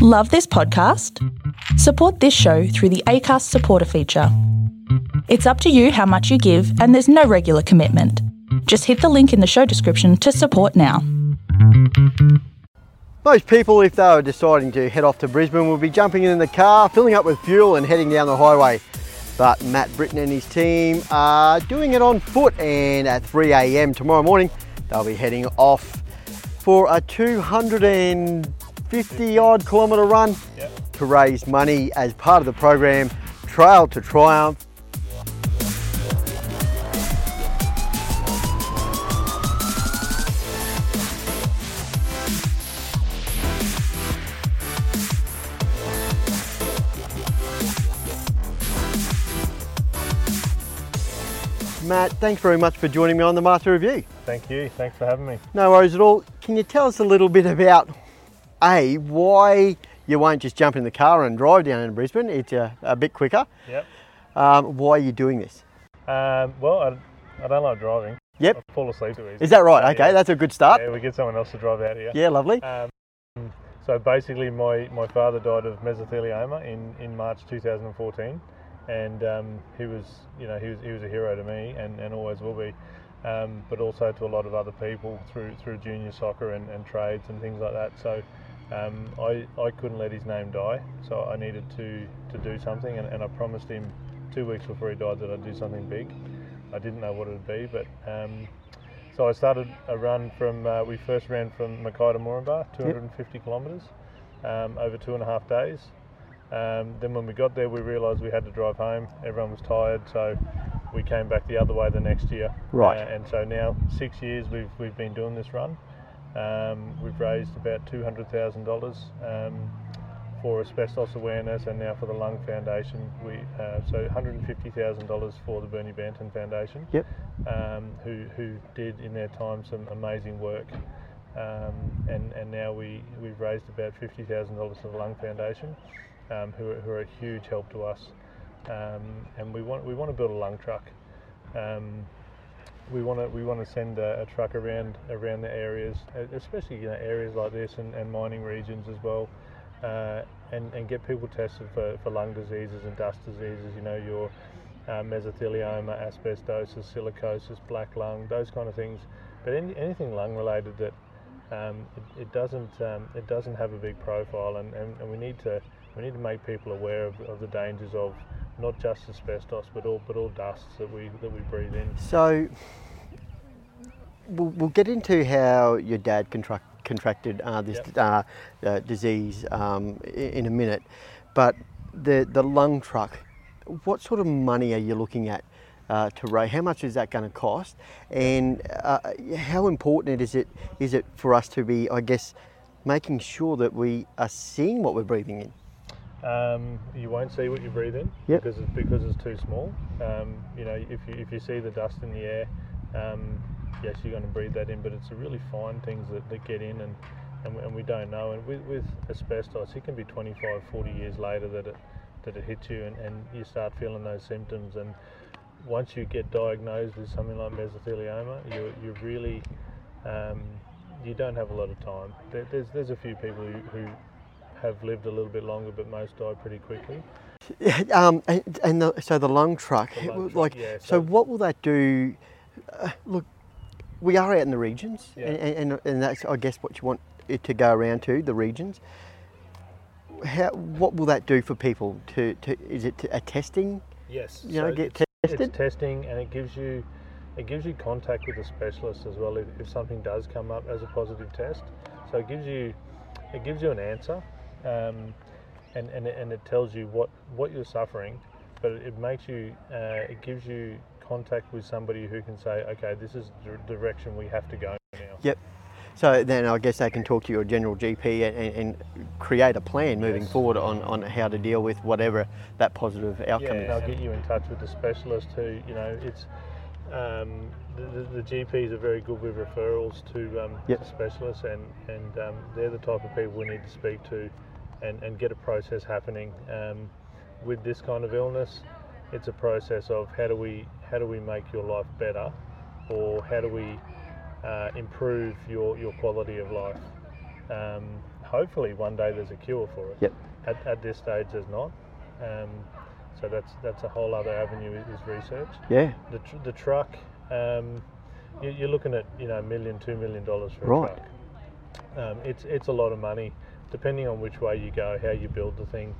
Love this podcast? Support this show through the ACAST supporter feature. It's up to you how much you give, and there's no regular commitment. Just hit the link in the show description to support now. Most people, if they were deciding to head off to Brisbane, would be jumping in the car, filling up with fuel and heading down the highway. But Mat Britton and his team are doing it on foot and at 3am tomorrow morning, they'll be heading off for a 250 odd kilometre run Yep. to raise money as part of the program Trail to Triumph. Mat, thanks very much for joining me on the Martoo Review. Thank you. Thanks for having me. No worries at all. Can you tell us a little bit about A, why you won't just jump in the car and drive down in Brisbane? It's a, a bit quicker. Yep. Um, why are you doing this? Um, well, I, I don't like driving. Yep. I fall asleep too easy. Is that right? Okay, yeah. that's a good start. Yeah, we get someone else to drive out here. Yeah, lovely. Um, so basically, my, my father died of mesothelioma in, in March 2014, and um, he was you know he was he was a hero to me and, and always will be, um, but also to a lot of other people through through junior soccer and, and trades and things like that. So. Um, I, I couldn't let his name die, so I needed to, to do something, and, and I promised him two weeks before he died that I'd do something big. I didn't know what it would be, but um, so I started a run from, uh, we first ran from Mackay to Moranbah, 250 kilometres, um, over two and a half days. Um, then when we got there, we realised we had to drive home. Everyone was tired, so we came back the other way the next year. Right. Uh, and so now, six years, we've, we've been doing this run. Um, we've raised about $200,000 um, for asbestos awareness and now for the Lung Foundation. We uh, so $150,000 for the Bernie Banton Foundation Yep. um, who, who did in their time some amazing work. Um, and, and now we, we've raised about $50,000 for the Lung Foundation, um, who, are, who are a huge help to us. Um, and we want, we want to build a lung truck. We want to we want to send a, a truck around around the areas, especially you know areas like this and, and mining regions as well, uh, and and get people tested for, for lung diseases and dust diseases. You know your uh, mesothelioma, asbestosis, silicosis, black lung, those kind of things. But any, anything lung related that um, it, it doesn't um, it doesn't have a big profile, and, and, and we need to we need to make people aware of, of the dangers of not just asbestos, but all but all dusts that we that we breathe in. So we'll, we'll get into how your dad contract, contracted uh, this Yep. uh, uh, disease um, in a minute, but the the lung truck. What sort of money are you looking at uh, to raise? How much is that going to cost? And uh, how important is it is it for us to be, I guess, making sure that we are seeing what we're breathing in? Um, you won't see what you breathe in Yep. because it's because it's too small. Um, you know, if you if you see the dust in the air, um, yes, you're going to breathe that in, but it's the really fine things that, that get in and, and, we, and we don't know. And with, with asbestos, it can be 25, 40 years later that it that it hits you and, and you start feeling those symptoms. And once you get diagnosed with something like mesothelioma, you you really um, you don't have a lot of time. There, there's there's a few people who, who have lived a little bit longer, but most die pretty quickly. Yeah, Um, and, and the, so the lung truck, The lung was truck, like, yeah, so, so- what will that do? Uh, look, we are out in the regions, Yeah. and, and, and that's, I guess, what you want it to go around to the regions. How, what will that do for people? To, to is it a testing? Yes. You know, get it's, tested? It's testing, and it gives you it gives you contact with a specialist as well if, if something does come up as a positive test. So it gives you it gives you an answer, um, and and it, and it tells you what what you're suffering, but it, makes you uh, it gives you contact with somebody who can say, okay, this is the direction we have to go now. Yep. So then I guess they can talk to your general GP and, and, create a plan moving Yes. forward on, on how to deal with whatever that positive outcome and is. they'll get you in touch with the specialist who, you know, it's um, the, the, the GPs are very good with referrals to, um, Yep. to specialists, and and um, they're the type of people we need to speak to, and, and get a process happening. Um, with this kind of illness, it's a process of how do we how do we make your life better, or how do we uh, improve your, your quality of life. Um, hopefully one day there's a cure for it. Yep. At, at this stage, there's not. Um, so that's that's a whole other avenue is research. Yeah. The, tr- the truck, um, you, you're looking at you know a million, two million dollars for Right. a truck. Um, it's it's a lot of money, depending on which way you go, how you build the thing.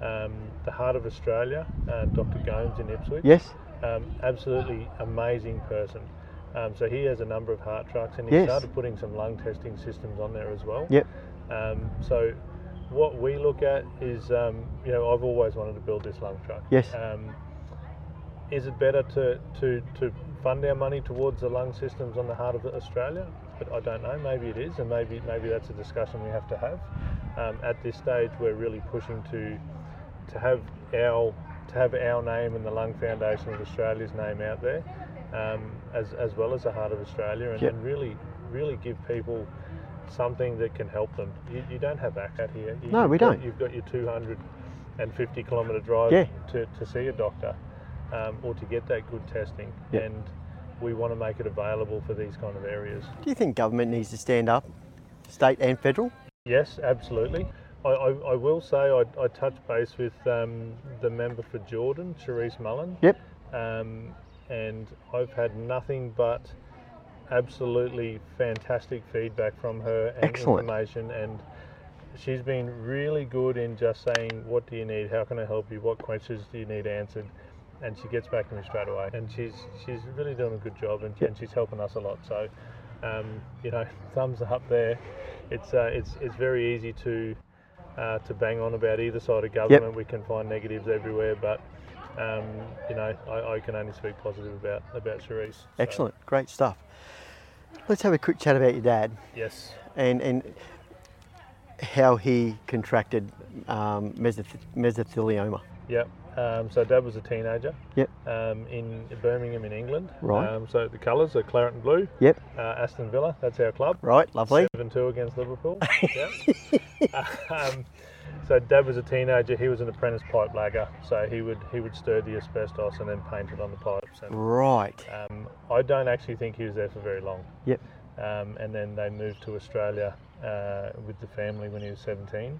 Um, the Heart of Australia, uh, Dr. Gomes in Ipswich. Yes. Um, absolutely amazing person. Um, so he has a number of heart trucks, and he Yes. started putting some lung testing systems on there as well. Yep. Um, so what we look at is, um, you know, I've always wanted to build this lung truck. Yes. Um, is it better to, to, to fund our money towards the lung systems on the heart of Australia? But I don't know. Maybe it is, and maybe maybe that's a discussion we have to have. Um, at this stage, we're really pushing to to have our to have our name and the Lung Foundation of Australia's name out there, um, as as well as the Heart of Australia, and, Yep. and really really give people something that can help them. You, you don't have out here. You, No, we got- don't. You've got your 250 kilometre drive Yeah. to, to see a doctor um, or to get that good testing, Yep. and we want to make it available for these kind of areas. Do you think government needs to stand up, state and federal? Yes, absolutely. I, I, I will say I, I touched base with um, the member for Jordan, Charis Mullen, Yep. um, and I've had nothing but absolutely fantastic feedback from her and Excellent. information and she's been really good in just saying what do you need how can i help you what questions do you need answered and she gets back to me straight away. And she's she's really doing a good job and, and she's helping us a lot. So um, you know thumbs up there. It's uh, it's it's very easy to uh, to bang on about either side of government. We can find negatives everywhere but um, you know I, I can only speak positive about about Charis So, Excellent, great stuff. Let's have a quick chat about your dad. Yes. And and how he contracted um, mesothelioma. Yep. Um, so Dad was a teenager. Yep. Um, in Birmingham, in England. Right. Um, so the colours are claret and blue. Yep. Uh, Aston Villa, that's our club. Right, lovely. Seven two against Liverpool. yep. um, so Dad was a teenager. He was an apprentice pipe lagger. So he would he would stir the asbestos and then paint it on the pipes. And Right. um, I don't actually think he was there for very long. Yep. Um, and then they moved to Australia uh, with the family when he was 17,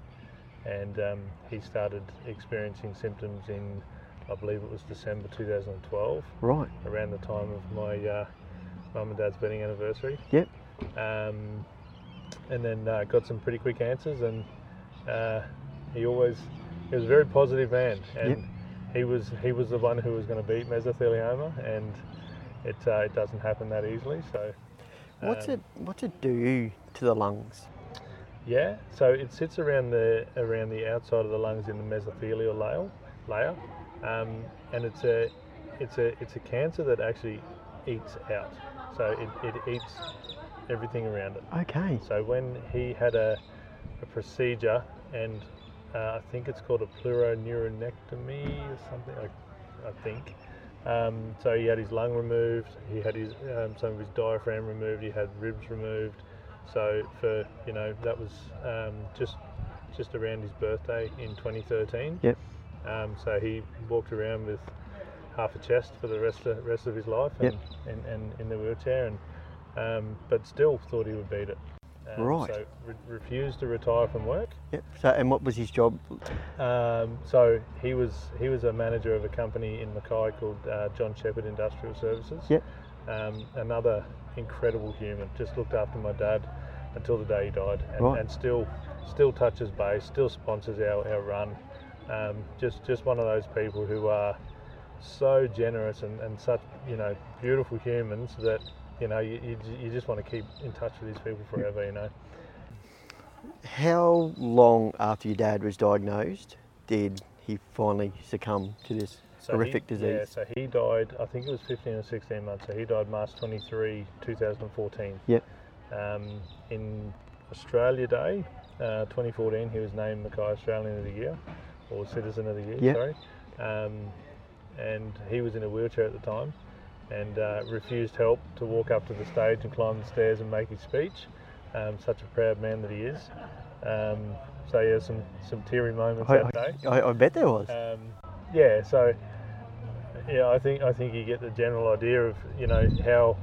and um, he started experiencing symptoms in, I believe it was December 2012, Right. around the time of my uh, mum and dad's wedding anniversary. Yep. Um, and then uh, got some pretty quick answers, and uh, he always he was a very positive man, and Yep. he was he was the one who was going to beat mesothelioma, and it uh, it doesn't happen that easily. So What's um, it What's it do to the lungs? Yeah, so it sits around the around the outside of the lungs in the mesothelial layer, layer, um, and it's a it's a it's a cancer that actually eats out. So it, it eats everything around it. Okay. So when he had a, a procedure, and uh, I think it's called a pleuropneumonectomy or something, I, I think. Um, so he had his lung removed, he had his um, some of his diaphragm removed, he had ribs removed. So for you know that was um, just just around his birthday in 2013. Yep. Um, so he walked around with half a chest for the rest of rest of his life, Yep. and, and, and in the wheelchair, and um, but still thought he would beat it. Um, Right. So re- refused to retire from work. Yep. So, and what was his job? Um, so he was he was a manager of a company in Mackay called uh, John Shepherd Industrial Services. Yep. Um, another incredible human. Just looked after my dad until the day he died, and, Right. and still still touches base, still sponsors our, our run. Um, just just one of those people who are so generous and, and such you know beautiful humans that you know you, you, you just want to keep in touch with these people forever. You know. How long after your dad was diagnosed did he finally succumb to this So horrific he, disease? Yeah, so he died, I think it was 15 or 16 months. So he died March 23, 2014. Yep. Um, in Australia Day, uh, 2014, he was named Mackay Australian of the Year, or Citizen of the Year, Yep. sorry. Um, and he was in a wheelchair at the time and uh, refused help to walk up to the stage and climb the stairs and make his speech. Um, such a proud man that he is. Um, so yeah, some, some teary moments I, that day. I, I, I bet there was. Um, yeah, so yeah, I think I think you get the general idea of you know how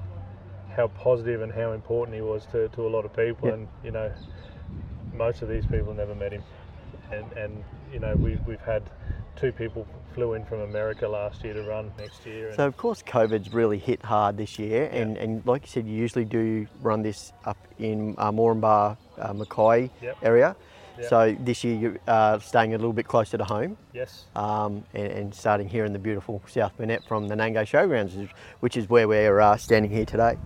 how positive and how important he was to, to a lot of people, Yeah. and you know most of these people never met him, and and you know we we've had two people flew in from America last year to run next year. So of course COVID's really hit hard this year, and, and like you said, you usually do run this up in uh, Moranbah, uh, Mackay Yep. area. Yep. So this year you're uh, staying a little bit closer to home, yes, um, and, and starting here in the beautiful South Burnett from the Nanango Showgrounds, which is- where we're uh, standing here today.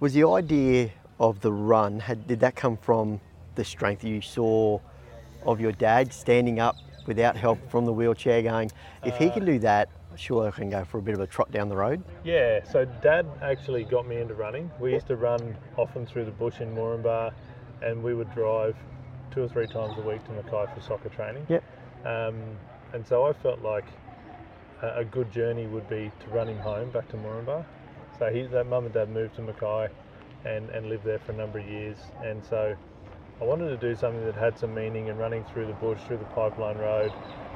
Was the idea of the run had did that come from the strength you saw of your dad standing up without help from the wheelchair, going, if he can do that, sure I can go for a bit of a trot down the road. yeah. So Dad actually got me into running. We used to run often through the bush in Moranbah, and we would drive two or three times a week to Mackay for soccer training. Yep. Um, and so I felt like a, a good journey would be to run him home back to Moranbah. So he, that mum and dad moved to Mackay and, and lived there for a number of years. And so I wanted to do something that had some meaning and running through the bush, through the pipeline road,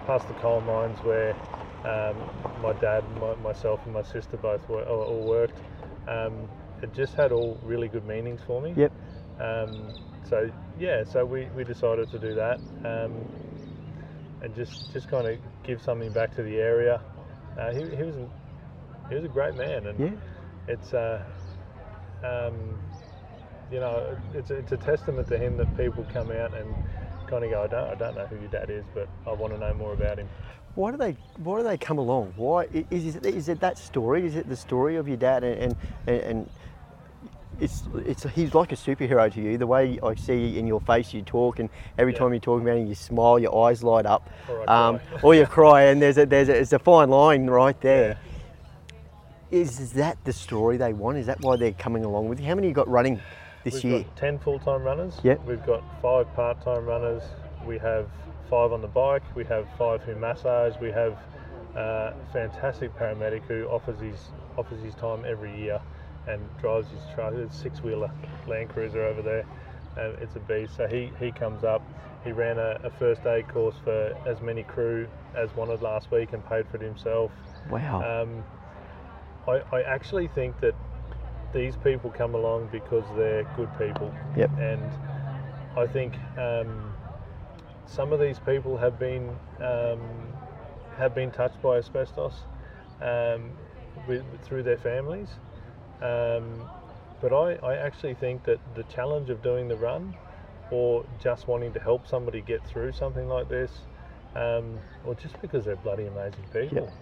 past the coal mines where um, my dad, my, myself, and my sister both were, all, all worked. Um, it just had all really good meanings for me. Yep. Um, so yeah, so we, we decided to do that um, and just just kind of give something back to the area. Uh, he, he was a, he was a great man, and Yeah. it's uh, um, you know it's a, it's a testament to him that people come out and kind of go, I don't I don't know who your dad is, but I want to know more about him. Why do they Why do they come along? Why i- is it, is it that story? Is it the story of your dad and and, and it's it's he's like a superhero to you. The way I see in your face, you talk, and every Yeah. time you talk about him, you smile, your eyes light up, Or um, or you cry, and there's a there's a, it's a fine line right there. Is that the story they want? Is that why they're coming along with you? How many you got running this We've year? got 10 full-time runners. Yep. We've got five part-time runners. We have five on the bike. We have five who massage. We have uh, a fantastic paramedic who offers his offers his time every year and drives his truck. It's a six-wheeler Land Cruiser over there. And it's a beast. So he, he comes up. He ran a, a first aid course for as many crew as wanted last week and paid for it himself. Wow. Um, I, I actually think that these people come along because they're good people. Yep. And I think um, some of these people have been um, have been touched by asbestos um, with, through their families. Um, but I, I actually think that the challenge of doing the run or just wanting to help somebody get through something like this, um, or just because they're bloody amazing people,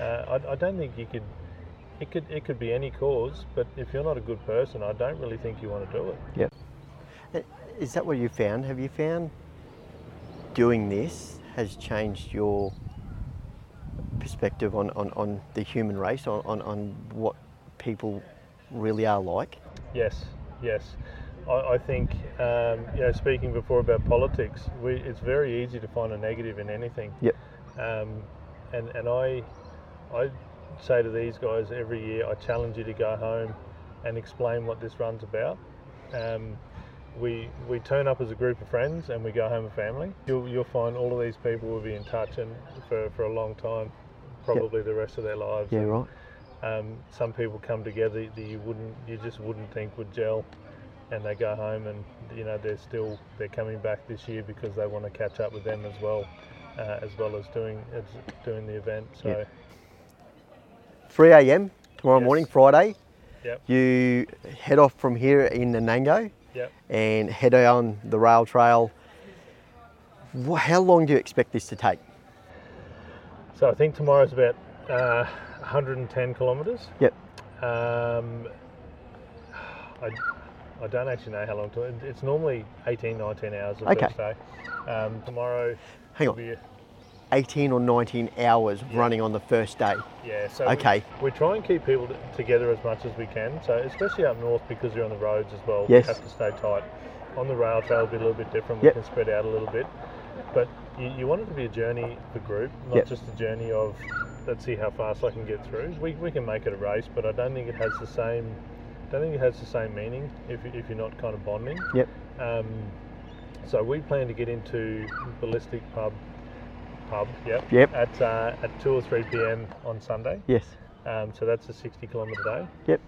uh, I, I don't think you could. It could it could be any cause, but if you're not a good person, I don't really think you want to do it. Yep. Uh, Is that what you found? Have you found doing this has changed your perspective on, on, on the human race, on, on, on what people really are like? Yes, yes. I, I think, um, you know, speaking before about politics, we, it's very easy to find a negative in anything. Yep. Um, and and I, I say to these guys every year, I challenge you to go home and explain what this run's about. Um, we we turn up as a group of friends and we go home a family. You'll you'll find all of these people will be in touch and for, for a long time, probably the rest of their lives. Yeah, right. Um, some people come together that you wouldn't, you just wouldn't think would gel, and they go home and you know they're still they're coming back this year because they want to catch up with them as well, uh, as well as doing as doing the event. So Yeah. 3 a.m. tomorrow Yes. morning, Friday. Yep. You head off from here in Nanango Yep. and head on the rail trail. How long do you expect this to take? so I think tomorrow's about uh, 110 kilometres. Yep. Um, I, I don't actually know how long to. It's normally 18, 19 hours the Okay. first day. Um, tomorrow. Hang on. be- 18 or 19 hours running on the first day. Yeah, so we- Okay. We, try and keep people t- together as much as we can. So especially up north because you're on the roads as well. Yes. We have to stay tight. On the rail trail, it'll be a little bit different. Yep. We can spread out a little bit. But you, you want it to be a journey for group, not Yep. just a journey of let's see how fast I can get through. We, we can make it a race, but I don't think it has the same. Don't think it has the same meaning if, if you're not kind of bonding. Yep. Um, so we plan to get into Ballistic Pub. Pub, yep. Yep. At uh, at two or three p.m. on Sunday. Yes. Um, so that's a 60 kilometre day. Yep.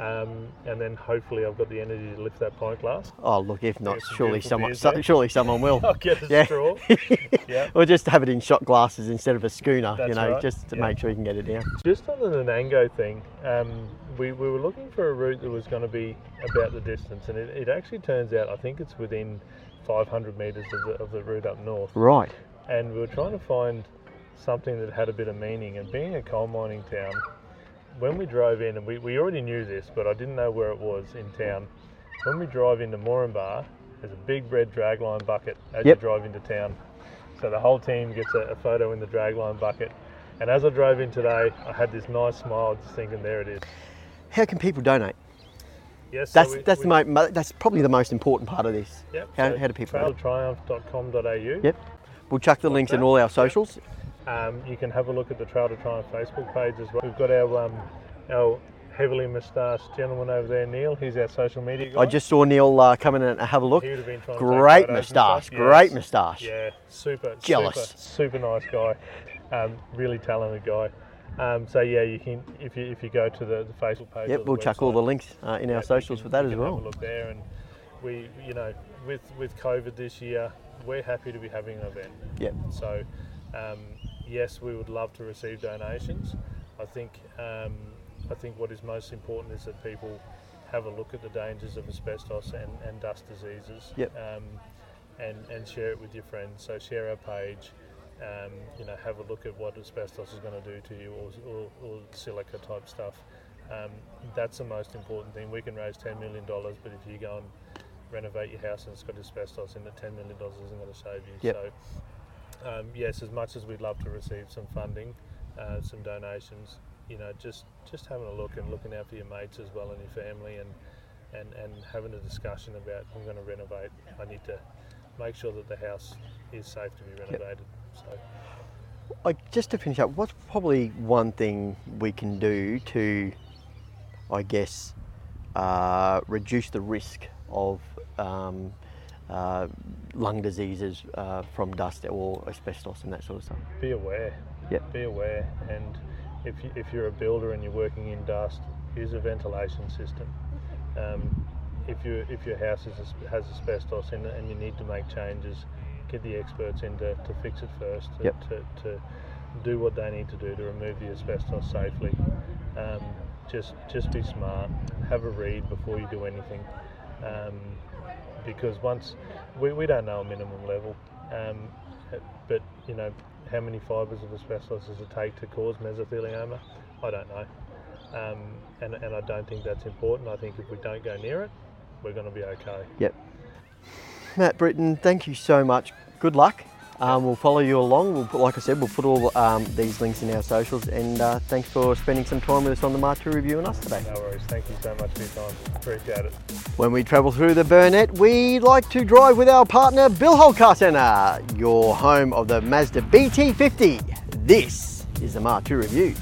Um, and then hopefully I've got the energy to lift that pint glass. Oh, look, if not, surely someone, so, surely someone will. I'll get a Yeah. straw. yeah. Or just have it in shot glasses instead of a schooner, you know, right. just to Yeah. make sure you can get it down. Just on the Nanango thing, um, we, we were looking for a route that was going to be about the distance, and it, it actually turns out I think it's within 500 metres of the, of the route up north. Right. And we were trying to find something that had a bit of meaning. And being a coal mining town, when we drove in, and we, we already knew this, but I didn't know where it was in town. When we drive into Moranbah, there's a big red dragline bucket as Yep. you drive into town. So the whole team gets a, a photo in the dragline bucket. And as I drove in today, I had this nice smile, just thinking, there it is. How can people donate? Yes, so That's we- that's we- the mo- that's probably the most important part of this. Yep, How, so how do people? trailtriumph.com.au. Yep. We'll chuck the links in all our socials. Um, you can have a look at the Trail to Triumph Facebook page as well. We've got our um, our heavily moustached gentleman over there, Neil. He's our social media guy. I just saw Neil uh, come in and have a look. He would have been trying to take Great moustache. Great Yes. moustache. Yeah, super, Jealous. super, super nice guy. Um, really talented guy. Um, so yeah, you can if you if you go to the, the Facebook page. Yep. We'll chuck all the links uh, in yeah, our socials can- for that as can Have well. a look there, and we, you know, with with COVID this year, we're happy to be having an event. Yep. So, um, yes, we would love to receive donations. I think um, I think what is most important is that people have a look at the dangers of asbestos and, and dust diseases. Yep. Um, and, and share it with your friends. So share our page. Um, you know, have a look at what asbestos is going to do to you, or, or, or silica type stuff. Um, that's the most important thing. We can raise ten million dollars, but if you go and renovate your house and it's got asbestos in it, ten million dollars isn't going to save you. Yep. So, um, yes, as much as we'd love to receive some funding, uh, some donations, you know, just just having a look and looking out for your mates as well and your family, and and, and having a discussion about I'm going to renovate. I need to make sure that the house is safe to be renovated. So. I, just to finish up, what's probably one thing we can do to, I guess, uh, reduce the risk of um, uh, lung diseases uh, from dust or asbestos and that sort of stuff? be aware. Yep. Be aware, and if you, if you're a builder and you're working in dust, use a ventilation system. Um, if you if your house is, has asbestos in it and you need to make changes, get the experts in to, to fix it first. To, Yep. to, to do what they need to do to remove the asbestos safely. Um, just just be smart. Have a read before you do anything. Um, because once we, we don't know a minimum level, um, but you know how many fibres of asbestos does it take to cause mesothelioma? I don't know, um, and and I don't think that's important. I think if we don't go near it, we're going to be okay. Yep. Mat Britton, thank you so much. Good luck. Um, we'll follow you along. We'll put, like I said, we'll put all um, these links in our socials. And uh, thanks for spending some time with us on the Martoo Review and us today. No worries. Thank you so much for your time. Appreciate it. When we travel through the Burnett, we like to drive with our partner Bill Holt Car Centre, your home of the Mazda BT50. This is the Martoo Review.